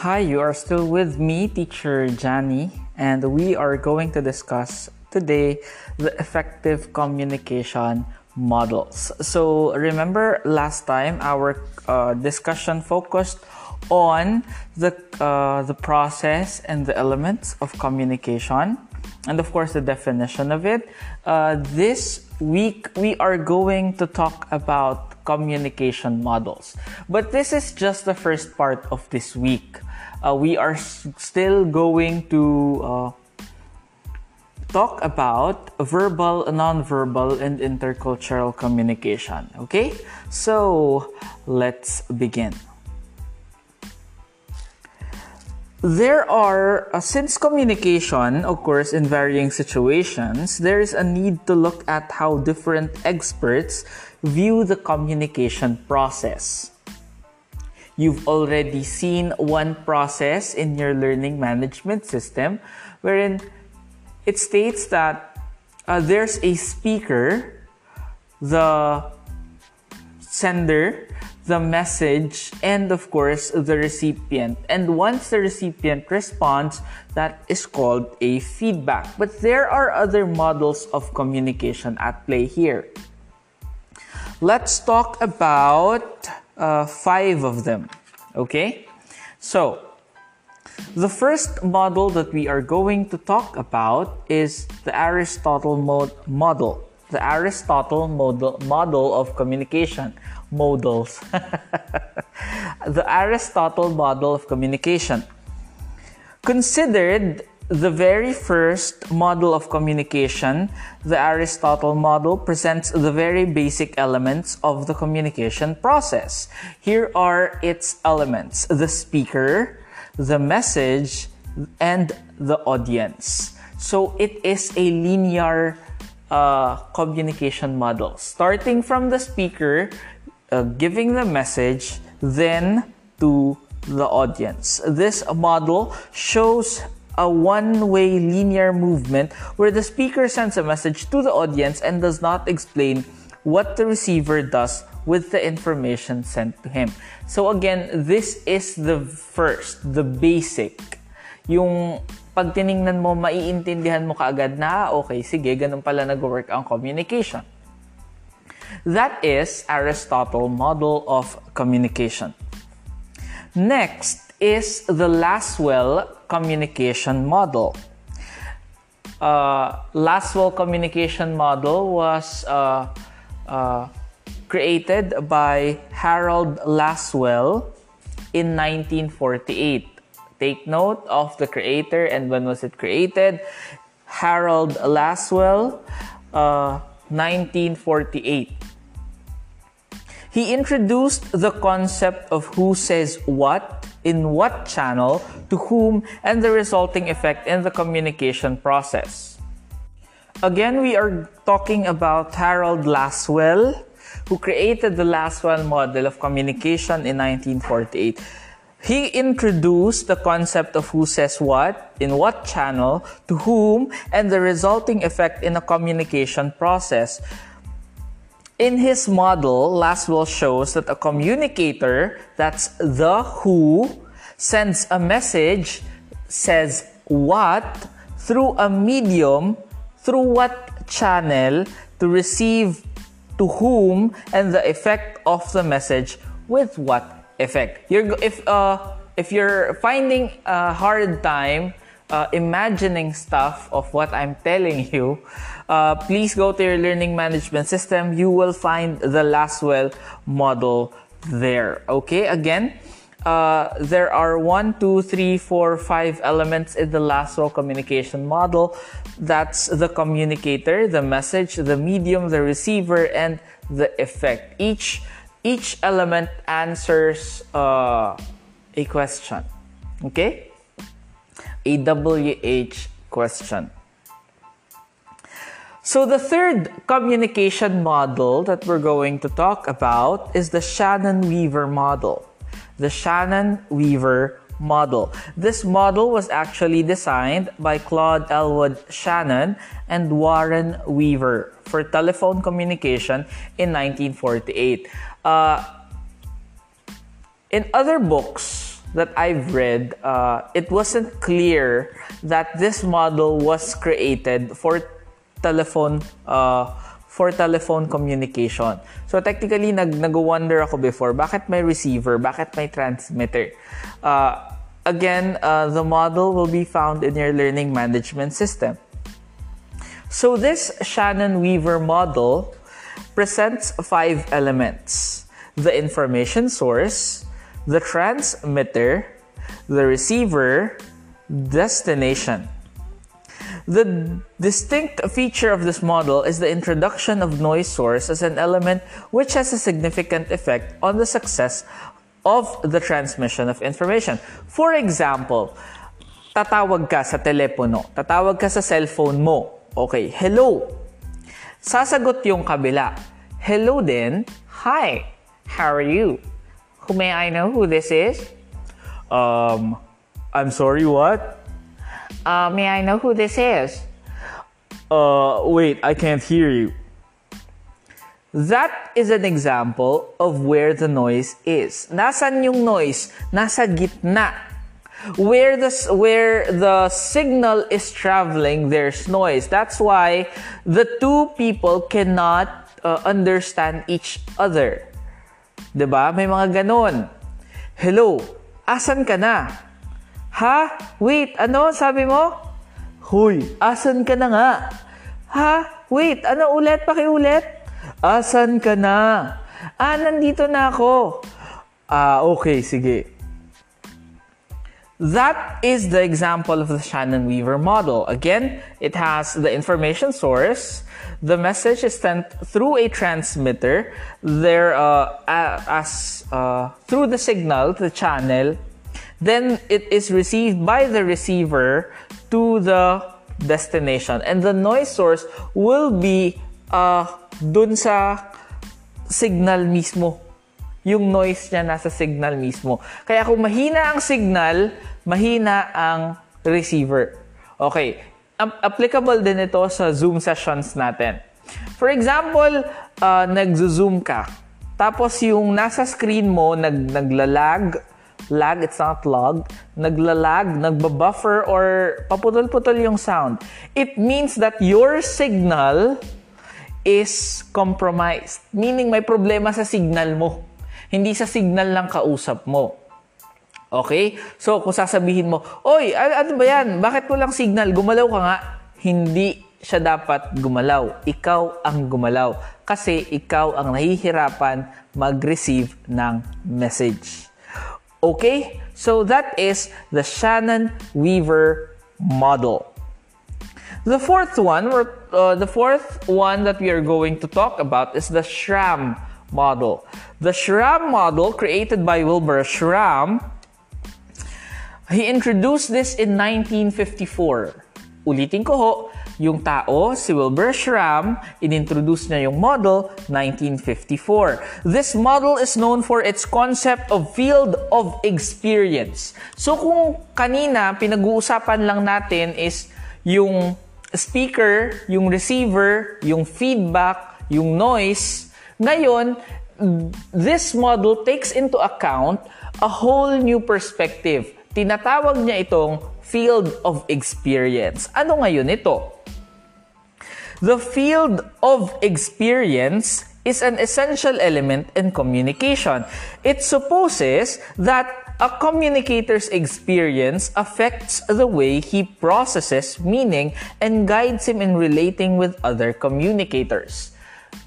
Hi, you are still with me, teacher Jani, and we are going to discuss today the effective communication models. So, remember last time our uh, discussion focused on the uh, the process and the elements of communication, and of course the definition of it. Uh, this week we are going to talk about communication models, but this is just the first part of this week. Uh, we are still going to uh, talk about verbal, nonverbal, and intercultural communication. Okay, so let's begin. There are, uh, since communication occurs in varying situations, there is a need to look at how different experts view the communication process. You've already seen one process in your learning management system wherein it states that uh, there's a speaker, the sender, the message, and of course the recipient. And once the recipient responds, that is called a feedback. But there are other models of communication at play here. Let's talk about uh, five of them. Okay? So, the first model that we are going to talk about is the Aristotle mod- model. The Aristotle model, model of communication. Models. the Aristotle model of communication. Considered the very first model of communication, the Aristotle model presents the very basic elements of the communication process. Here are its elements the speaker, the message, and the audience. So it is a linear uh, communication model, starting from the speaker, uh, giving the message, then to the audience. This model shows a one way linear movement where the speaker sends a message to the audience and does not explain what the receiver does with the information sent to him. So again, this is the first, the basic. Yung pag tiningnan mo, maiintindihan mo kaagad na, okay, sige, ganun pala nag-work ang communication. That is Aristotle model of communication. Next is the Lasswell communication model. Uh, Lasswell communication model was uh, uh, created by Harold Lasswell in 1948. Take note of the creator and when was it created? Harold Lasswell, uh, 1948. He introduced the concept of who says what, in what channel, to whom, and the resulting effect in the communication process. Again, we are talking about Harold Lasswell, who created the Lasswell model of communication in 1948. He introduced the concept of who says what, in what channel, to whom, and the resulting effect in a communication process. In his model, Lasswell shows that a communicator, that's the who, sends a message, says what, through a medium, through what channel, to receive to whom, and the effect of the message with what effect. You're, if, uh, if you're finding a hard time uh, imagining stuff of what I'm telling you, uh, please go to your learning management system. You will find the Lasswell model there. Okay, again, uh, there are one, two, three, four, five elements in the Lasswell communication model. That's the communicator, the message, the medium, the receiver, and the effect. Each each element answers uh, a question. Okay, a WH question. So the third communication model that we're going to talk about is the Shannon-Weaver model. The Shannon-Weaver model. This model was actually designed by Claude Elwood Shannon and Warren Weaver for telephone communication in 1948. Uh, in other books, that I've read, uh, it wasn't clear that this model was created for telephone uh, for telephone communication. So technically, nag nag-wonder ako before, bakit may receiver, bakit may transmitter? Uh, again, uh, the model will be found in your learning management system. So this Shannon-Weaver model presents five elements. The information source, the transmitter, the receiver, destination. The distinct feature of this model is the introduction of noise source as an element which has a significant effect on the success of the transmission of information. For example, tatawag ka sa telepono, tatawag ka sa cellphone mo. Okay, hello. Sasagot yung kabila. Hello din. Hi. How are you? Who may I know who this is? Um, I'm sorry, what? Uh, may I know who this is? Uh, wait, I can't hear you. That is an example of where the noise is. Nasaan yung noise? Nasa gitna. Where the, where the signal is traveling, there's noise. That's why the two people cannot uh, understand each other. Ba? May mga ganon. Hello, asan ka na? Ha? Wait, ano sabi mo? Hoy, asan ka na nga? Ha? Wait, ano ulit? Pakiulit? Asan ka na? Ah, nandito na ako. Ah, okay, sige. That is the example of the Shannon-Weaver model. Again, it has the information source. The message is sent through a transmitter. There, uh, as uh, through the signal, the channel. Then it is received by the receiver to the destination, and the noise source will be uh, dun sa signal mismo. Yung noise niya nasa signal mismo. Kaya kung mahina ang signal, mahina ang receiver. Okay, applicable din ito sa Zoom sessions natin. For example, uh, nag-zoom ka. Tapos yung nasa screen mo, nag naglalag, lag, it's not log, naglalag, nagbabuffer, or paputol-putol yung sound. It means that your signal is compromised. Meaning may problema sa signal mo. Hindi sa signal lang kausap mo. Okay? So, kung sasabihin mo, Oy, ano ba yan? Bakit lang signal? Gumalaw ka nga. Hindi siya dapat gumalaw. Ikaw ang gumalaw. Kasi ikaw ang nahihirapan mag-receive ng message. Okay? So, that is the Shannon-Weaver model. The fourth one, uh, the fourth one that we are going to talk about is the Schramm model. The Schramm model, created by Wilbur Schramm, He introduced this in 1954. Ulitin ko ho, yung tao, si Wilbur Schramm, inintroduce niya yung model 1954. This model is known for its concept of field of experience. So kung kanina pinag-uusapan lang natin is yung speaker, yung receiver, yung feedback, yung noise, ngayon, this model takes into account a whole new perspective Tinatawag niya itong field of experience. Ano ngayon ito? The field of experience is an essential element in communication. It supposes that a communicator's experience affects the way he processes meaning and guides him in relating with other communicators.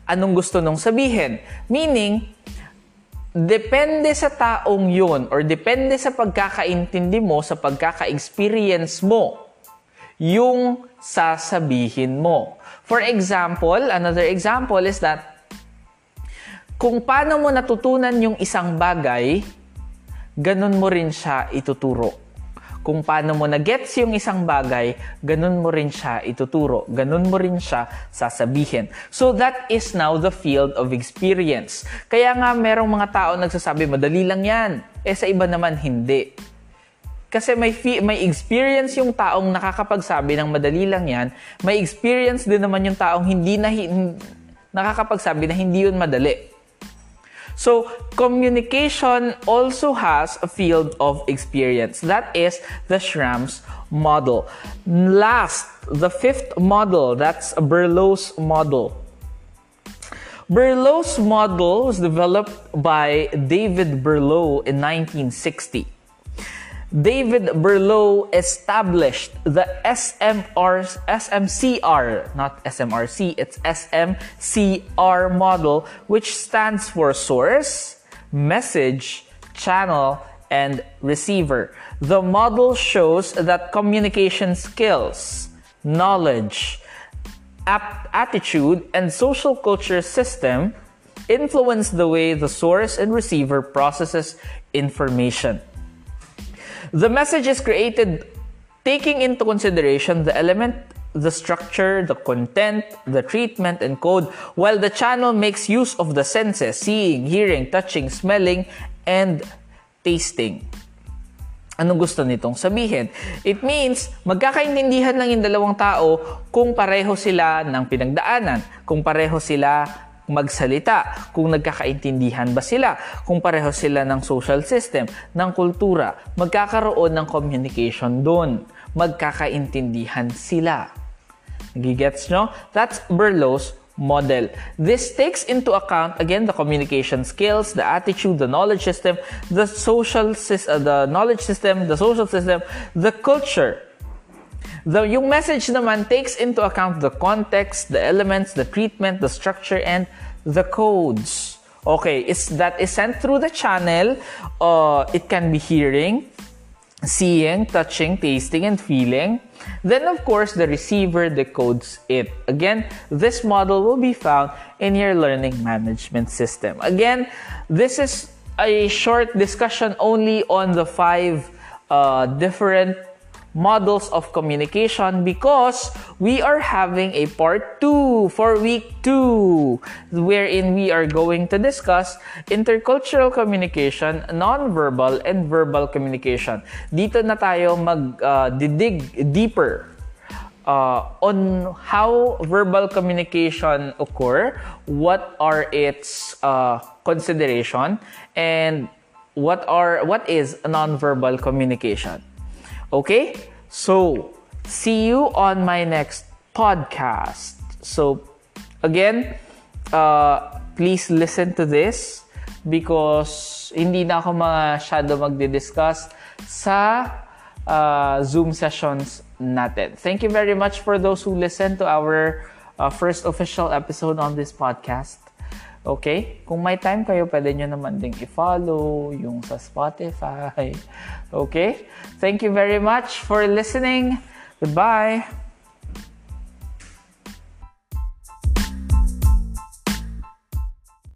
Anong gusto nung sabihin? Meaning, depende sa taong yun or depende sa pagkakaintindi mo, sa pagkaka-experience mo, yung sasabihin mo. For example, another example is that kung paano mo natutunan yung isang bagay, ganun mo rin siya ituturo kung paano mo na-gets yung isang bagay, ganun mo rin siya ituturo. Ganun mo rin siya sasabihin. So that is now the field of experience. Kaya nga merong mga tao nagsasabi, madali lang yan. Eh sa iba naman, hindi. Kasi may, fee- may experience yung taong nakakapagsabi ng madali lang yan. May experience din naman yung taong hindi na, nakakapagsabi na hindi yun madali. So, communication also has a field of experience. That is the Schramm's model. Last, the fifth model, that's Berlo's model. Berlo's model was developed by David Berlo in 1960. David Berlo established the SMR, SMCR, not SMRC, it's SMCR model, which stands for source, message, channel, and receiver. The model shows that communication skills, knowledge, attitude, and social culture system influence the way the source and receiver processes information. The message is created taking into consideration the element, the structure, the content, the treatment, and code, while the channel makes use of the senses seeing, hearing, touching, smelling, and tasting. Anong gusto nitong sabihin? It means, magkakaintindihan lang yung dalawang tao kung pareho sila ng pinagdaanan, kung pareho sila magsalita, kung nagkakaintindihan ba sila, kung pareho sila ng social system, ng kultura, magkakaroon ng communication doon. Magkakaintindihan sila. Nagigets nyo? That's Berlow's model. This takes into account again the communication skills, the attitude, the knowledge system, the social uh, the knowledge system, the social system, the culture The, yung message naman takes into account the context, the elements, the treatment, the structure, and the codes. Okay, is that is sent through the channel. Uh, it can be hearing, seeing, touching, tasting, and feeling. Then, of course, the receiver decodes it. Again, this model will be found in your learning management system. Again, this is a short discussion only on the five uh, different models of communication because we are having a part 2 for week 2 wherein we are going to discuss intercultural communication, non-verbal and verbal communication. Dito na tayo mag-dig uh, deeper uh, on how verbal communication occur, what are its uh, consideration, and what are what is non-verbal communication. Okay? So, see you on my next podcast. So, again, uh, please listen to this because hindi na ako masyado magdi-discuss sa uh, Zoom sessions natin. Thank you very much for those who listen to our uh, first official episode on this podcast. Okay? Kung may time kayo, pwede nyo naman ding i-follow yung sa Spotify. Okay? Thank you very much for listening. Goodbye!